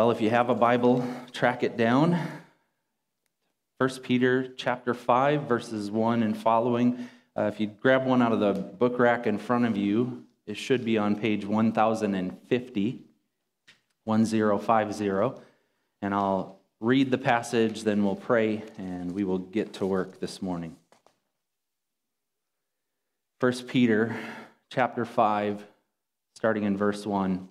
Well, if you have a Bible, track it down. 1 Peter chapter 5, verses 1 and following. Uh, if you grab one out of the book rack in front of you, it should be on page 1050, 1050. And I'll read the passage, then we'll pray, and we will get to work this morning. 1 Peter chapter 5, starting in verse 1,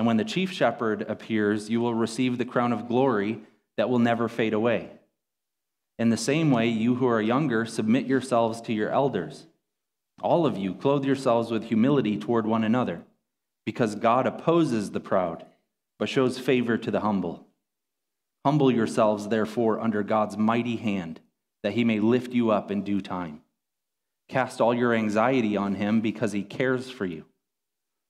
And when the chief shepherd appears, you will receive the crown of glory that will never fade away. In the same way, you who are younger, submit yourselves to your elders. All of you, clothe yourselves with humility toward one another, because God opposes the proud, but shows favor to the humble. Humble yourselves, therefore, under God's mighty hand, that he may lift you up in due time. Cast all your anxiety on him, because he cares for you.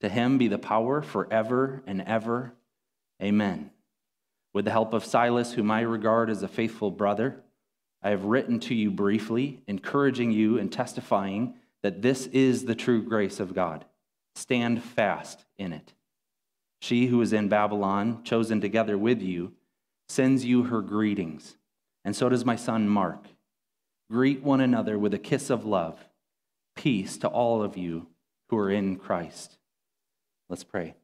To him be the power forever and ever. Amen. With the help of Silas, whom I regard as a faithful brother, I have written to you briefly, encouraging you and testifying that this is the true grace of God. Stand fast in it. She who is in Babylon, chosen together with you, sends you her greetings, and so does my son Mark. Greet one another with a kiss of love. Peace to all of you who are in Christ. Let's pray.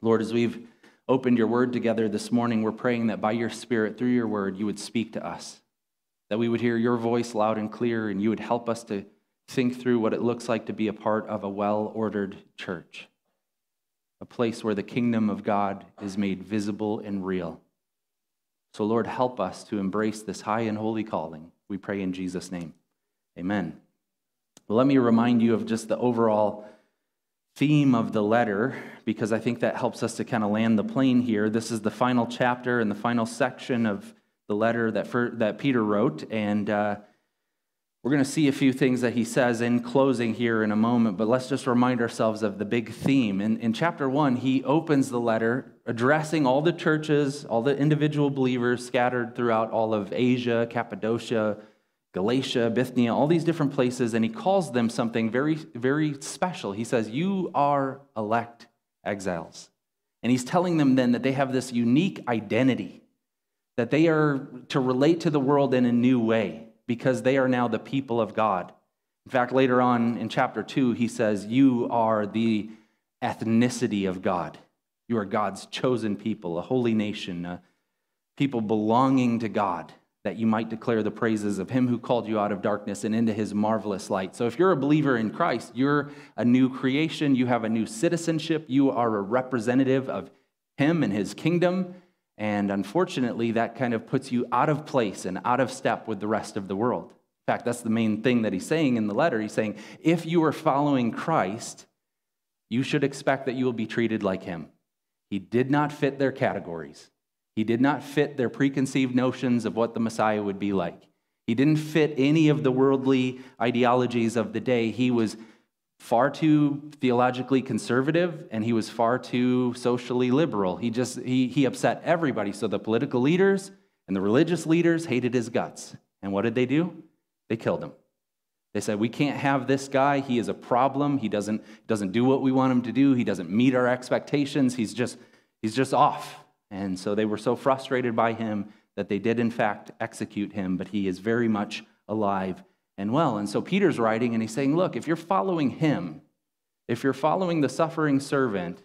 Lord, as we've opened your word together this morning, we're praying that by your Spirit, through your word, you would speak to us that we would hear your voice loud and clear, and you would help us to think through what it looks like to be a part of a well ordered church, a place where the kingdom of God is made visible and real. So, Lord, help us to embrace this high and holy calling. We pray in Jesus' name. Amen. Well, let me remind you of just the overall theme of the letter because I think that helps us to kind of land the plane here. This is the final chapter and the final section of the letter that, for, that Peter wrote. And uh, we're going to see a few things that he says in closing here in a moment, but let's just remind ourselves of the big theme. In, in chapter one, he opens the letter addressing all the churches, all the individual believers scattered throughout all of Asia, Cappadocia, Galatia, Bithynia, all these different places, and he calls them something very, very special. He says, You are elect exiles. And he's telling them then that they have this unique identity that they are to relate to the world in a new way because they are now the people of God. In fact, later on in chapter 2, he says, You are the ethnicity of God. You are God's chosen people, a holy nation, a people belonging to God, that you might declare the praises of him who called you out of darkness and into his marvelous light. So, if you're a believer in Christ, you're a new creation, you have a new citizenship, you are a representative of him and his kingdom and unfortunately, that kind of puts you out of place and out of step with the rest of the world. In fact, that's the main thing that he's saying in the letter. He's saying, if you are following Christ, you should expect that you will be treated like him. He did not fit their categories, he did not fit their preconceived notions of what the Messiah would be like. He didn't fit any of the worldly ideologies of the day. He was far too theologically conservative and he was far too socially liberal. He just he, he upset everybody. So the political leaders and the religious leaders hated his guts. And what did they do? They killed him. They said, We can't have this guy. He is a problem. He doesn't, doesn't do what we want him to do. He doesn't meet our expectations. He's just, he's just off. And so they were so frustrated by him that they did, in fact, execute him, but he is very much alive and well. And so Peter's writing and he's saying, Look, if you're following him, if you're following the suffering servant,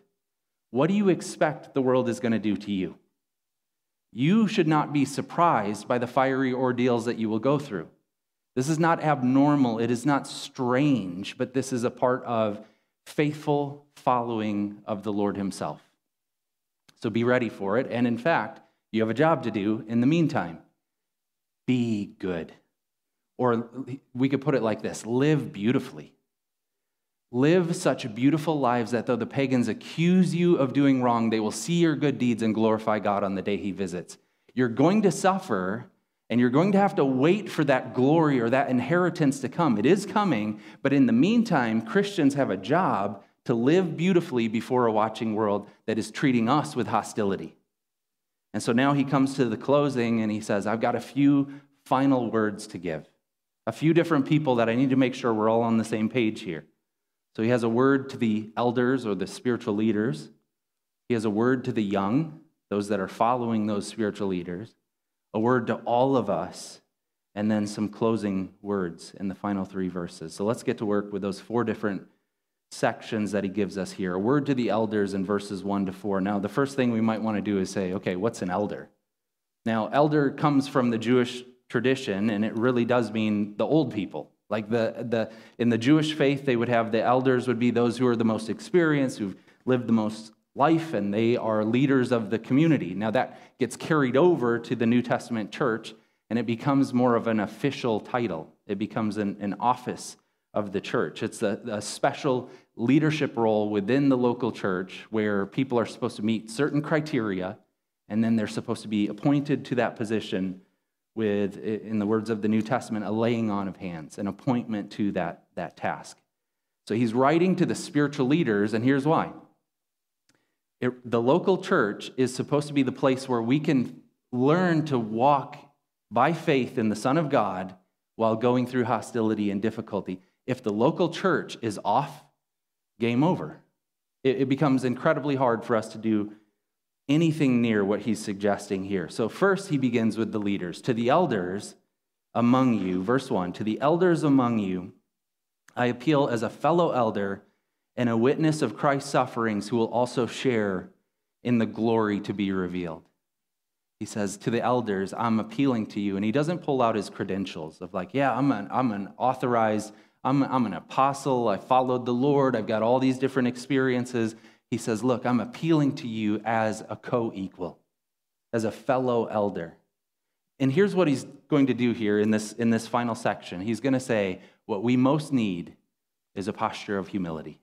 what do you expect the world is going to do to you? you should not be surprised by the fiery ordeals that you will go through. This is not abnormal, it is not strange, but this is a part of faithful following of the Lord Himself. So be ready for it. And in fact, you have a job to do in the meantime. Be good. Or we could put it like this live beautifully. Live such beautiful lives that though the pagans accuse you of doing wrong, they will see your good deeds and glorify God on the day He visits. You're going to suffer and you're going to have to wait for that glory or that inheritance to come. It is coming, but in the meantime, Christians have a job to live beautifully before a watching world that is treating us with hostility. And so now he comes to the closing and he says, I've got a few final words to give, a few different people that I need to make sure we're all on the same page here. So he has a word to the elders or the spiritual leaders, he has a word to the young, those that are following those spiritual leaders, a word to all of us, and then some closing words in the final three verses. So let's get to work with those four different sections that he gives us here. A word to the elders in verses 1 to 4. Now, the first thing we might want to do is say, okay, what's an elder? Now, elder comes from the Jewish tradition, and it really does mean the old people. Like the, the, in the Jewish faith, they would have the elders would be those who are the most experienced, who've lived the most life, and they are leaders of the community. Now, that gets carried over to the New Testament church, and it becomes more of an official title. It becomes an, an office of the church. It's a, a, special leadership role within the local church where people are supposed to meet certain criteria and then they're supposed to be appointed to that position with, in the words of the New Testament, a laying on of hands, an appointment to that, that task. So he's writing to the spiritual leaders, and here's why. It, the local church is supposed to be the place where we can learn to walk by faith in the Son of God while going through hostility and difficulty if the local church is off, game over. It, it becomes incredibly hard for us to do anything near what he's suggesting here. So, first, he begins with the leaders. To the elders among you, verse 1 To the elders among you, I appeal as a fellow elder and a witness of Christ's sufferings who will also share in the glory to be revealed. He says, To the elders, I'm appealing to you. And he doesn't pull out his credentials of, like, yeah, I'm an, I'm an authorized I'm, I'm an apostle. I followed the Lord. I've got all these different experiences. He says, Look, I'm appealing to you as a co equal, as a fellow elder. And here's what he's going to do here in this, in this final section. He's going to say, What we most need is a posture of humility.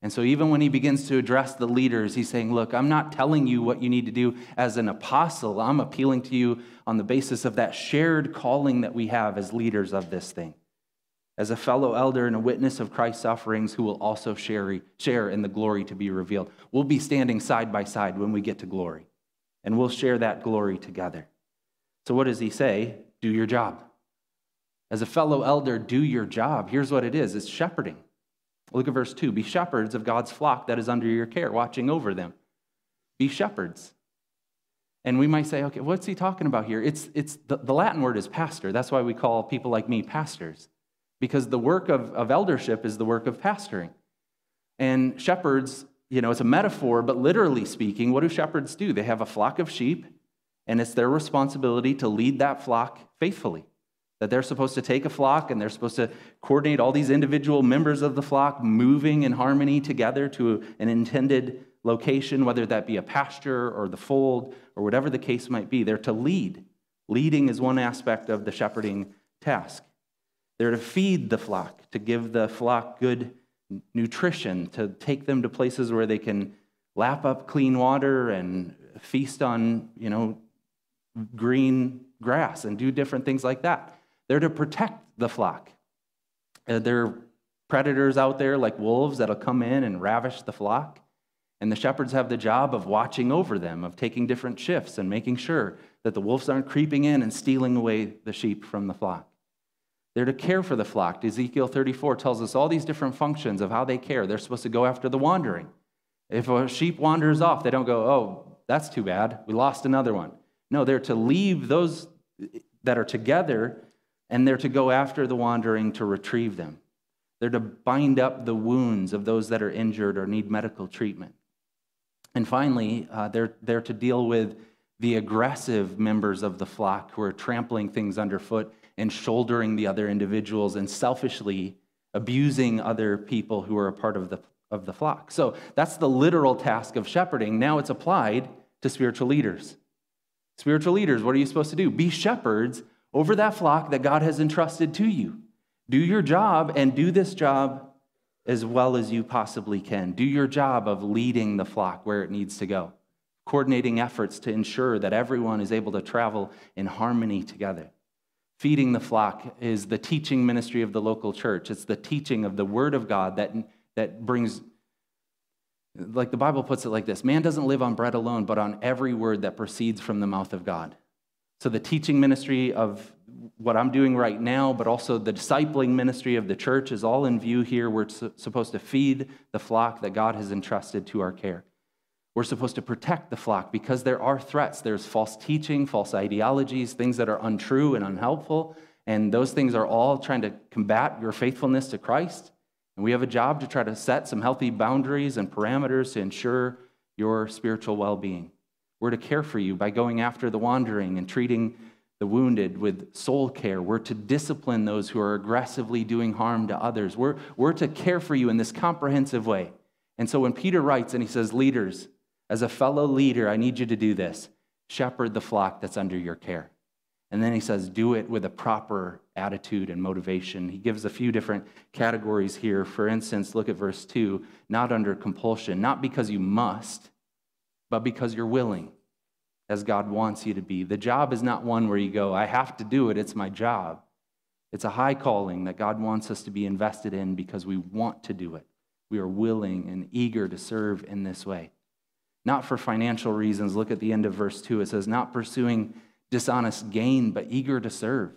And so, even when he begins to address the leaders, he's saying, Look, I'm not telling you what you need to do as an apostle. I'm appealing to you on the basis of that shared calling that we have as leaders of this thing as a fellow elder and a witness of Christ's sufferings who will also share, share in the glory to be revealed. We'll be standing side by side when we get to glory, and we'll share that glory together. So, what does he say? Do your job. As a fellow elder, do your job. Here's what it is it's shepherding. Look at verse 2 Be shepherds of God's flock that is under your care, watching over them. Be shepherds. And we might say, okay, what's he talking about here? It's, it's the, the Latin word is pastor. That's why we call people like me pastors because the work of, of eldership is the work of pastoring. And shepherds, you know, it's a metaphor, but literally speaking, what do shepherds do? They have a flock of sheep, and it's their responsibility to lead that flock faithfully. That they're supposed to take a flock and they're supposed to coordinate all these individual members of the flock moving in harmony together to an intended location, whether that be a pasture or the fold or whatever the case might be. They're to lead. Leading is one aspect of the shepherding task. They're to feed the flock, to give the flock good nutrition, to take them to places where they can lap up clean water and feast on, you know, green grass and do different things like that. They're to protect the flock. Uh, there are predators out there like wolves that'll come in and ravish the flock. And the shepherds have the job of watching over them, of taking different shifts and making sure that the wolves aren't creeping in and stealing away the sheep from the flock. They're to care for the flock. Ezekiel 34 tells us all these different functions of how they care. They're supposed to go after the wandering. If a sheep wanders off, they don't go, oh, that's too bad. We lost another one. No, they're to leave those that are together and they're to go after the wandering to retrieve them. They're to bind up the wounds of those that are injured or need medical treatment. And finally, uh, they're, they're to deal with the aggressive members of the flock who are trampling things underfoot and shouldering the other individuals and selfishly abusing other people who are a part of the, of the flock. So that's the literal task of shepherding. Now it's applied to spiritual leaders. Spiritual leaders, what are you supposed to do? Be shepherds over that flock that God has entrusted to you. Do your job and do this job as well as you possibly can. Do your job of leading the flock where it needs to go, coordinating efforts to ensure that everyone is able to travel in harmony together. Feeding the flock is the teaching ministry of the local church. It's the teaching of the Word of God that, that brings, like the Bible puts it like this man doesn't live on bread alone, but on every word that proceeds from the mouth of God. So the teaching ministry of what I'm doing right now, but also the discipling ministry of the church is all in view here. We're supposed to feed the flock that God has entrusted to our care. We're supposed to protect the flock because there are threats. There's false teaching, false ideologies, things that are untrue and unhelpful. And those things are all trying to combat your faithfulness to Christ. And we have a job to try to set some healthy boundaries and parameters to ensure your spiritual well being. We're to care for you by going after the wandering and treating the wounded with soul care. We're to discipline those who are aggressively doing harm to others. We're, we're to care for you in this comprehensive way. And so when Peter writes and he says, Leaders, as a fellow leader, I need you to do this shepherd the flock that's under your care. And then he says, do it with a proper attitude and motivation. He gives a few different categories here. For instance, look at verse 2 not under compulsion, not because you must, but because you're willing, as God wants you to be. The job is not one where you go, I have to do it, it's my job. It's a high calling that God wants us to be invested in because we want to do it. We are willing and eager to serve in this way not for financial reasons. Look at the end of verse 2. It says, not pursuing dishonest gain, but eager to serve.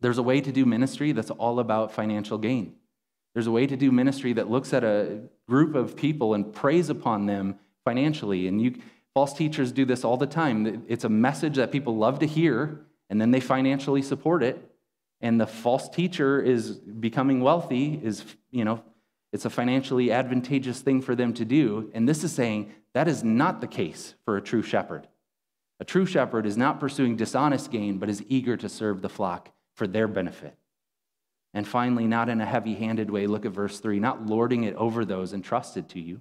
There's a way to do ministry that's all about financial gain. There's a way to do ministry that looks at a group of people and preys upon them financially. And you, false teachers do this all the time. It's a message that people love to hear, and then they financially support it. And the false teacher is becoming wealthy, is, you know, it's a financially advantageous thing for them to do. And this is saying that is not the case for a true shepherd. A true shepherd is not pursuing dishonest gain, but is eager to serve the flock for their benefit. And finally, not in a heavy handed way, look at verse 3 not lording it over those entrusted to you,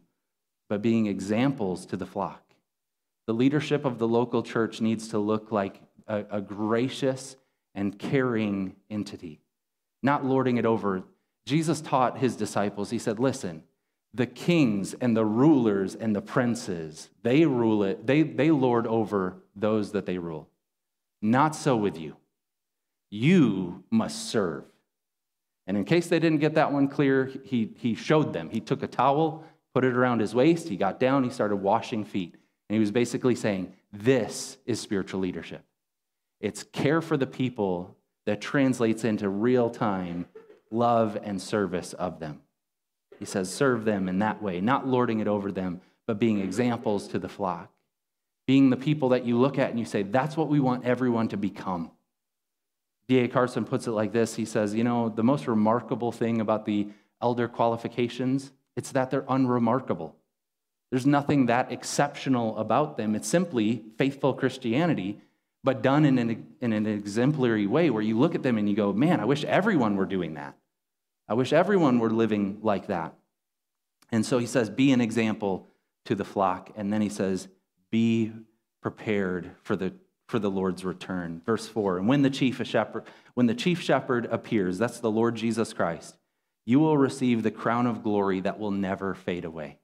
but being examples to the flock. The leadership of the local church needs to look like a, a gracious and caring entity, not lording it over Jesus taught his disciples, he said, Listen, the kings and the rulers and the princes, they rule it, they, they lord over those that they rule. Not so with you. You must serve. And in case they didn't get that one clear, he, he showed them. He took a towel, put it around his waist, he got down, he started washing feet. And he was basically saying, This is spiritual leadership. It's care for the people that translates into real time love and service of them. He says, serve them in that way, not lording it over them, but being examples to the flock. Being the people that you look at and you say, that's what we want everyone to become. D.A. Carson puts it like this He says, You know, the most remarkable thing about the elder qualifications, it's that they're unremarkable. There's nothing that exceptional about them. It's simply faithful Christianity but done in an, in an exemplary way where you look at them and you go, man, I wish everyone were doing that. I wish everyone were living like that. And so he says, be an example to the flock. And then he says, be prepared for the, for the Lord's return. Verse 4 And when the chief shepherd, when the chief shepherd appears, that's the Lord Jesus Christ, you will receive the crown of glory that will never fade away.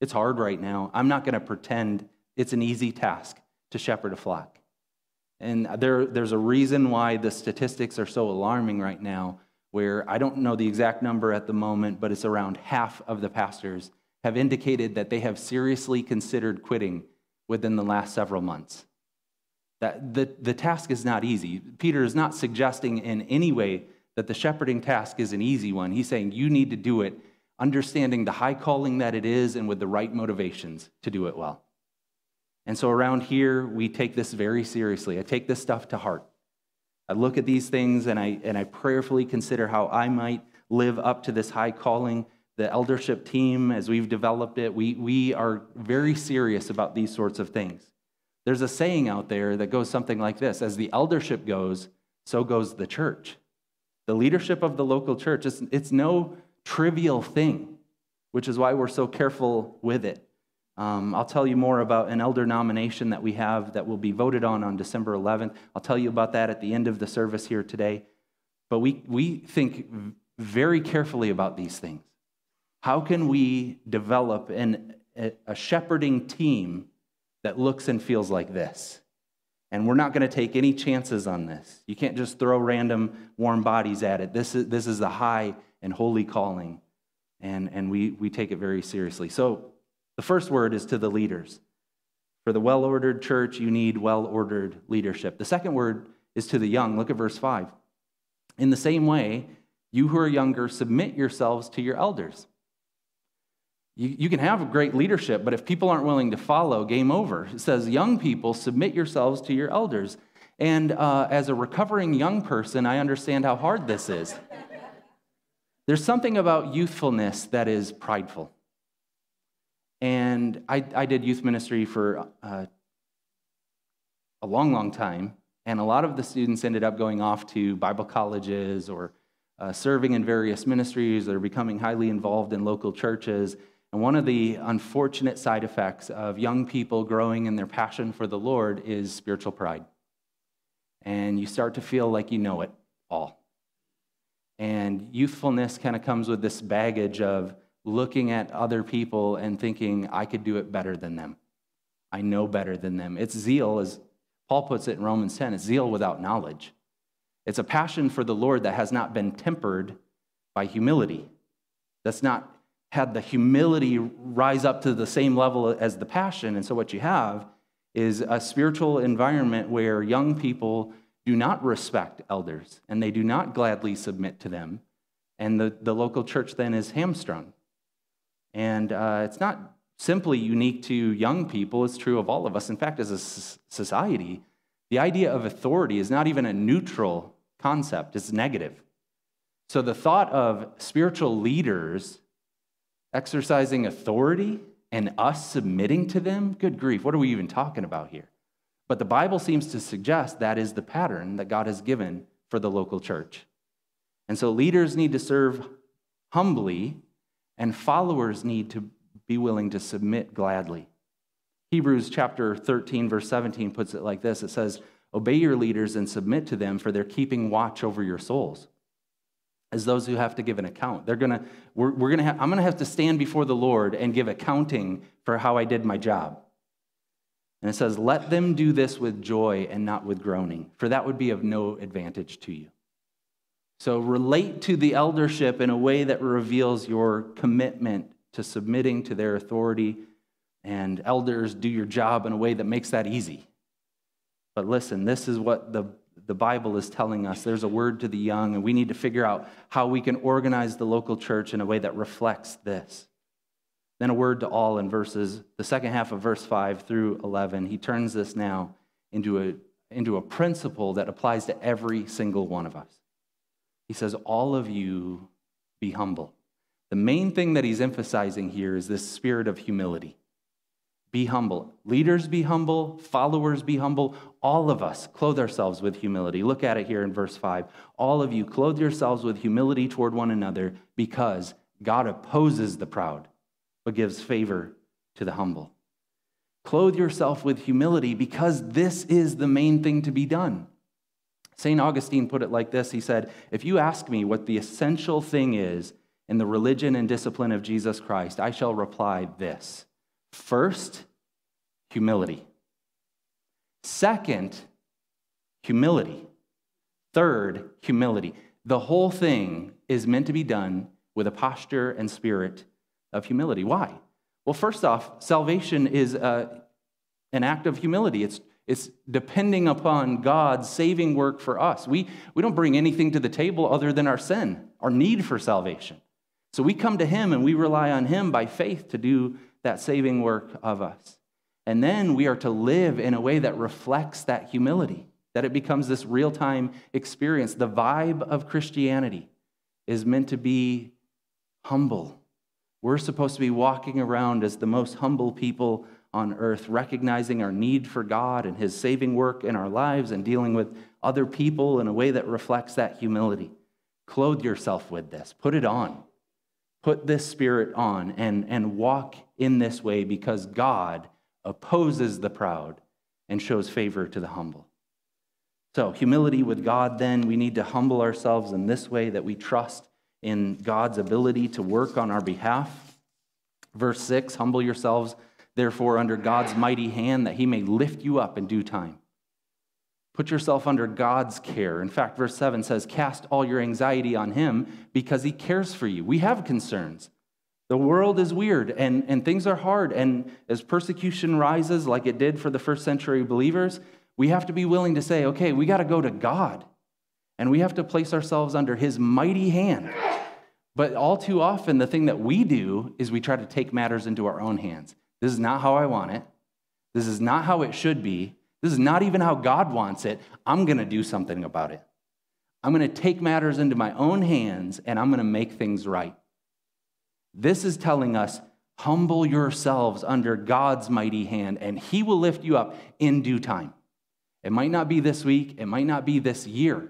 It's hard right now. I'm not going to pretend it's an easy task to shepherd a flock. And there, there's a reason why the statistics are so alarming right now, where I don't know the exact number at the moment, but it's around half of the pastors have indicated that they have seriously considered quitting within the last several months. That the, the task is not easy. Peter is not suggesting in any way that the shepherding task is an easy one. He's saying you need to do it understanding the high calling that it is and with the right motivations to do it well. And so around here, we take this very seriously. I take this stuff to heart. I look at these things and I, and I prayerfully consider how I might live up to this high calling. The eldership team, as we've developed it, we, we are very serious about these sorts of things. There's a saying out there that goes something like this As the eldership goes, so goes the church. The leadership of the local church, it's, it's no trivial thing, which is why we're so careful with it. Um, I'll tell you more about an elder nomination that we have that will be voted on on December 11th. I'll tell you about that at the end of the service here today. But we, we think very carefully about these things. How can we develop an, a shepherding team that looks and feels like this? And we're not going to take any chances on this. You can't just throw random warm bodies at it. This is, this is a high and holy calling, and, and we, we take it very seriously. So, the first word is to the leaders. For the well ordered church, you need well ordered leadership. The second word is to the young. Look at verse 5. In the same way, you who are younger, submit yourselves to your elders. You, you can have great leadership, but if people aren't willing to follow, game over. It says, Young people, submit yourselves to your elders. And uh, as a recovering young person, I understand how hard this is. There's something about youthfulness that is prideful. And I, I did youth ministry for uh, a long, long time. And a lot of the students ended up going off to Bible colleges or uh, serving in various ministries or becoming highly involved in local churches. And one of the unfortunate side effects of young people growing in their passion for the Lord is spiritual pride. And you start to feel like you know it all. And youthfulness kind of comes with this baggage of, looking at other people and thinking, I could do it better than them. I know better than them. It's zeal, as Paul puts it in Romans 10, it's zeal without knowledge. It's a passion for the Lord that has not been tempered by humility. That's not had the humility rise up to the same level as the passion. And so what you have is a spiritual environment where young people do not respect elders and they do not gladly submit to them. And the, the local church then is hamstrung. And uh, it's not simply unique to young people, it's true of all of us. In fact, as a society, the idea of authority is not even a neutral concept, it's negative. So the thought of spiritual leaders exercising authority and us submitting to them, good grief, what are we even talking about here? But the Bible seems to suggest that is the pattern that God has given for the local church. And so leaders need to serve humbly and followers need to be willing to submit gladly. Hebrews chapter 13, verse 17 puts it like this it says, Obey your leaders and submit to them, for they're keeping watch over your souls. As those who have to give an account. They're gonna, we're, we're gonna have, I'm gonna have to stand before the Lord and give accounting for how I did my job. And it says, Let them do this with joy and not with groaning, for that would be of no advantage to you. So relate to the eldership in a way that reveals your commitment to submitting to their authority. And elders, do your job in a way that makes that easy. But listen, this is what the, the Bible is telling us. There's a word to the young, and we need to figure out how we can organize the local church in a way that reflects this. Then a word to all in verses, the second half of verse 5 through 11. He turns this now into a, into a principle that applies to every single one of us. He says, All of you be humble. The main thing that he's emphasizing here is this spirit of humility. Be humble. Leaders be humble. Followers be humble. All of us clothe ourselves with humility. Look at it here in verse 5. All of you clothe yourselves with humility toward one another because God opposes the proud, but gives favor to the humble. Clothe yourself with humility because this is the main thing to be done. St. Augustine put it like this He said, If you ask me what the essential thing is in the religion and discipline of Jesus Christ, I shall reply this First, humility. Second, humility. Third, humility. The whole thing is meant to be done with a posture and spirit of humility. Why? Well, first off, salvation is a, uh, an act of humility. It's it's depending upon God's saving work for us. We, we don't bring anything to the table other than our sin, our need for salvation. So we come to Him and we rely on Him by faith to do that saving work of us. And then we are to live in a way that reflects that humility, that it becomes this real time experience. The vibe of Christianity is meant to be humble. We're supposed to be walking around as the most humble people on earth, recognizing our need for God and His saving work in our lives and dealing with other people in a way that reflects that humility. Clothe yourself with this, put it on. Put this spirit on and, and walk in this way because God opposes the proud and shows favor to the humble. So, humility with God, then, we need to humble ourselves in this way that we trust in God's ability to work on our behalf. Verse 6 Humble yourselves, therefore, under God's mighty hand, that he may lift you up in due time. Put yourself under God's care. In fact, verse 7 says, Cast all your anxiety on him because he cares for you. We have concerns. The world is weird and, and things are hard. And as persecution rises, like it did for the first century believers, we have to be willing to say, okay, we got to go to God and we have to place ourselves under his mighty hand. But all too often, the thing that we do is we try to take matters into our own hands. This is not how I want it. This is not how it should be. This is not even how God wants it. I'm going to do something about it. I'm going to take matters into my own hands and I'm going to make things right. This is telling us humble yourselves under God's mighty hand and he will lift you up in due time. It might not be this week, it might not be this year,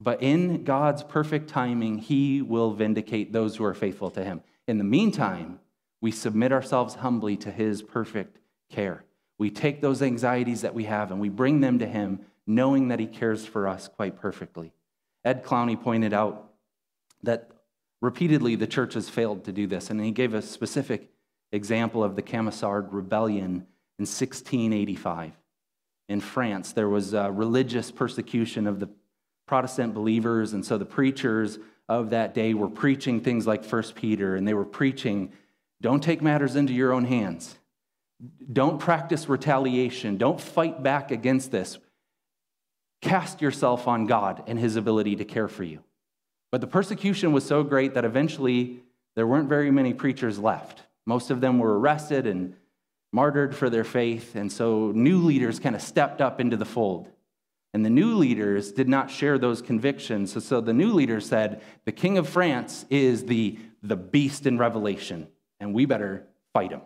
but in God's perfect timing, he will vindicate those who are faithful to him. In the meantime, we submit ourselves humbly to his perfect care. We take those anxieties that we have and we bring them to him, knowing that he cares for us quite perfectly. Ed Clowney pointed out that repeatedly the church has failed to do this, and he gave a specific example of the Camisard rebellion in 1685. In France, there was religious persecution of the Protestant believers, and so the preachers of that day were preaching things like First Peter, and they were preaching, don't take matters into your own hands. Don't practice retaliation. Don't fight back against this. Cast yourself on God and his ability to care for you. But the persecution was so great that eventually there weren't very many preachers left. Most of them were arrested and martyred for their faith, and so new leaders kind of stepped up into the fold. And the new leaders did not share those convictions. So, so the new leaders said, the king of France is the, the beast in Revelation, and we better fight him.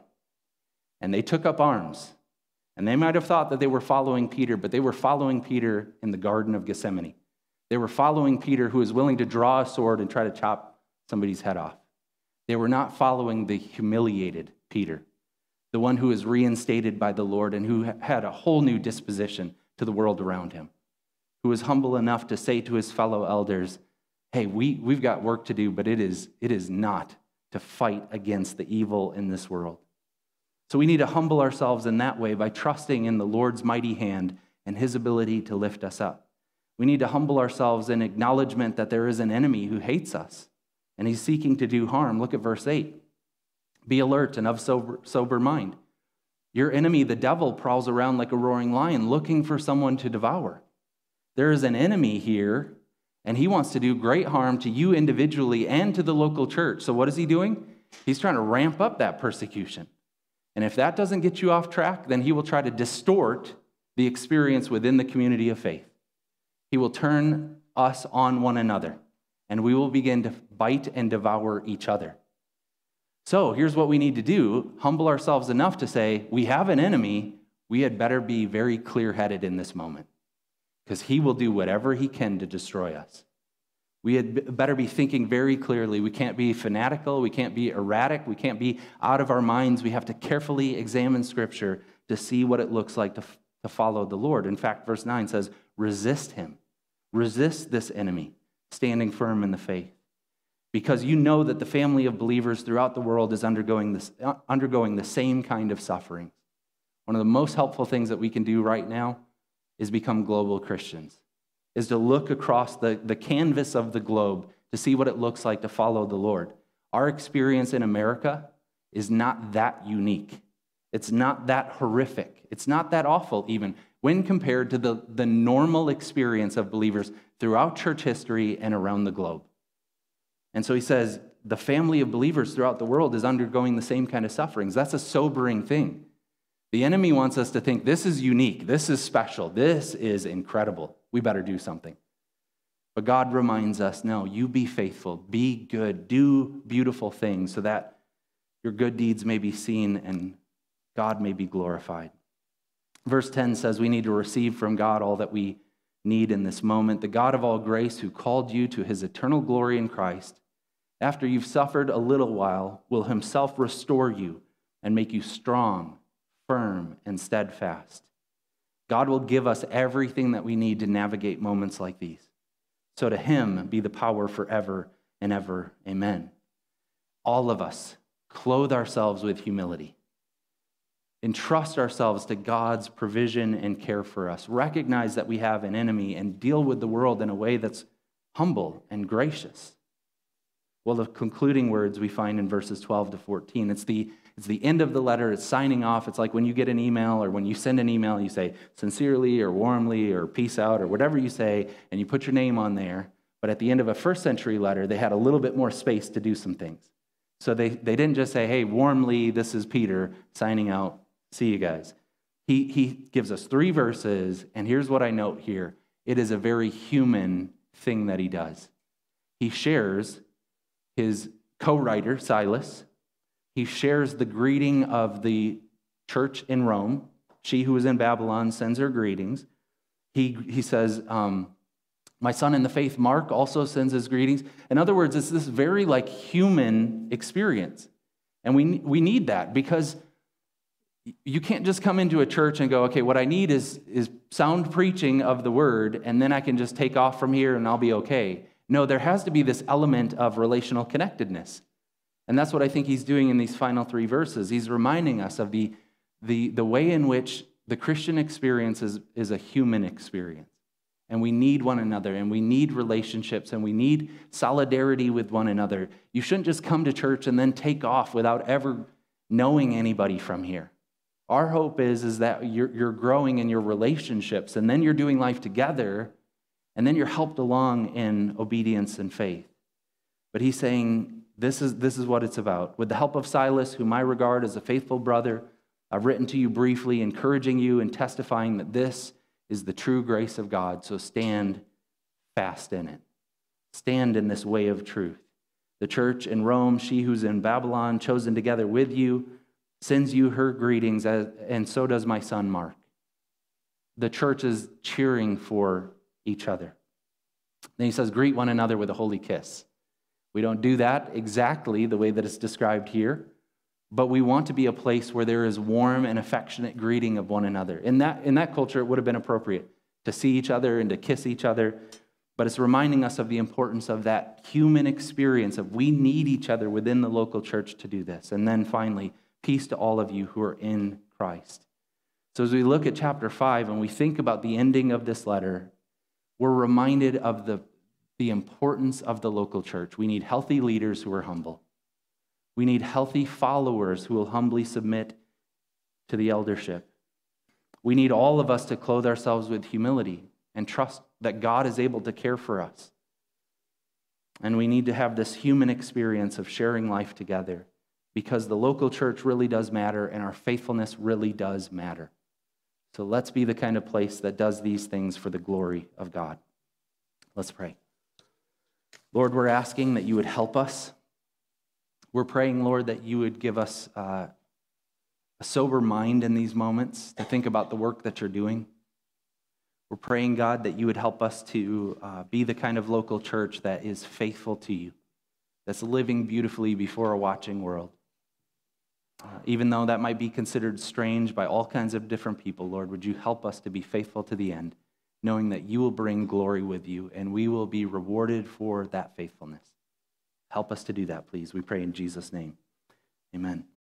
And they took up arms. And they might have thought that they were following Peter, but they were following Peter in the Garden of Gethsemane. They were following Peter, who was willing to draw a sword and try to chop somebody's head off. They were not following the humiliated Peter, the one who was reinstated by the Lord and who had a whole new disposition to the world around him who was humble enough to say to his fellow elders, Hey, we, we've got work to do, but it is, it is not to fight against the evil in this world. So we need to humble ourselves in that way by trusting in the Lord's mighty hand and his ability to lift us up. We need to humble ourselves in acknowledgement that there is an enemy who hates us and he's seeking to do harm. Look at verse 8. Be alert and of sober, sober mind. Your enemy, the devil, prowls around like a roaring lion looking for someone to devour. There is an enemy here, and he wants to do great harm to you individually and to the local church. So, what is he doing? He's trying to ramp up that persecution. And if that doesn't get you off track, then he will try to distort the experience within the community of faith. He will turn us on one another, and we will begin to bite and devour each other. So here's what we need to do humble ourselves enough to say, We have an enemy. We had better be very clear headed in this moment because he will do whatever he can to destroy us. We had better be thinking very clearly. We can't be fanatical. We can't be erratic. We can't be out of our minds. We have to carefully examine Scripture to see what it looks like to, to follow the Lord. In fact, verse 9 says, resist him. Resist this enemy, standing firm in the faith. Because you know that the family of believers throughout the world is undergoing, this, uh, undergoing the same kind of suffering. One of the most helpful things that we can do right now is become global Christians, is to look across the, the canvas of the globe to see what it looks like to follow the Lord. Our experience in America is not that unique. It's not that horrific. It's not that awful, even when compared to the, the normal experience of believers throughout church history and around the globe. And so he says, the family of believers throughout the world is undergoing the same kind of sufferings. That's a sobering thing. The enemy wants us to think this is unique, this is special, this is incredible. We better do something. But God reminds us no, you be faithful, be good, do beautiful things so that your good deeds may be seen and God may be glorified. Verse 10 says we need to receive from God all that we need in this moment. The God of all grace, who called you to his eternal glory in Christ, after you've suffered a little while, will himself restore you and make you strong, firm, and steadfast. God will give us everything that we need to navigate moments like these. So to him be the power forever and ever. Amen. All of us clothe ourselves with humility. Entrust ourselves to God's provision and care for us. Recognize that we have an enemy and deal with the world in a way that's humble and gracious. Well, the concluding words we find in verses 12 to 14. It's the, it's the end of the letter. It's signing off. It's like when you get an email or when you send an email, you say sincerely or warmly or peace out or whatever you say, and you put your name on there. But at the end of a first century letter, they had a little bit more space to do some things. So they, they didn't just say, hey, warmly, this is Peter signing out. See you guys. He, he gives us three verses, and here's what I note here it is a very human thing that he does. He shares his co writer, Silas. He shares the greeting of the church in Rome. She who is in Babylon sends her greetings. He, he says, um, My son in the faith, Mark, also sends his greetings. In other words, it's this very like human experience. And we, we need that because you can't just come into a church and go, okay, what I need is, is sound preaching of the word, and then I can just take off from here and I'll be okay. No, there has to be this element of relational connectedness. And that's what I think he's doing in these final three verses. He's reminding us of the, the, the way in which the Christian experience is, is a human experience. And we need one another, and we need relationships, and we need solidarity with one another. You shouldn't just come to church and then take off without ever knowing anybody from here. Our hope is, is that you're, you're growing in your relationships, and then you're doing life together, and then you're helped along in obedience and faith. But he's saying, this is, this is what it's about. With the help of Silas, whom I regard as a faithful brother, I've written to you briefly, encouraging you and testifying that this is the true grace of God. So stand fast in it. Stand in this way of truth. The church in Rome, she who's in Babylon, chosen together with you, sends you her greetings, and so does my son Mark. The church is cheering for each other. Then he says, Greet one another with a holy kiss. We don't do that exactly the way that it's described here, but we want to be a place where there is warm and affectionate greeting of one another. In that, in that culture, it would have been appropriate to see each other and to kiss each other, but it's reminding us of the importance of that human experience of we need each other within the local church to do this. And then finally, peace to all of you who are in Christ. So as we look at chapter 5 and we think about the ending of this letter, we're reminded of the, the importance of the local church. We need healthy leaders who are humble. We need healthy followers who will humbly submit to the eldership. We need all of us to clothe ourselves with humility and trust that God is able to care for us. And we need to have this human experience of sharing life together because the local church really does matter and our faithfulness really does matter. So let's be the kind of place that does these things for the glory of God. Let's pray. Lord, we're asking that you would help us. We're praying, Lord, that you would give us uh, a sober mind in these moments to think about the work that you're doing. We're praying, God, that you would help us to uh, be the kind of local church that is faithful to you, that's living beautifully before a watching world. Uh, even though that might be considered strange by all kinds of different people, Lord, would you help us to be faithful to the end, knowing that you will bring glory with you and we will be rewarded for that faithfulness. Help us to do that, please. We pray in Jesus' name. Amen.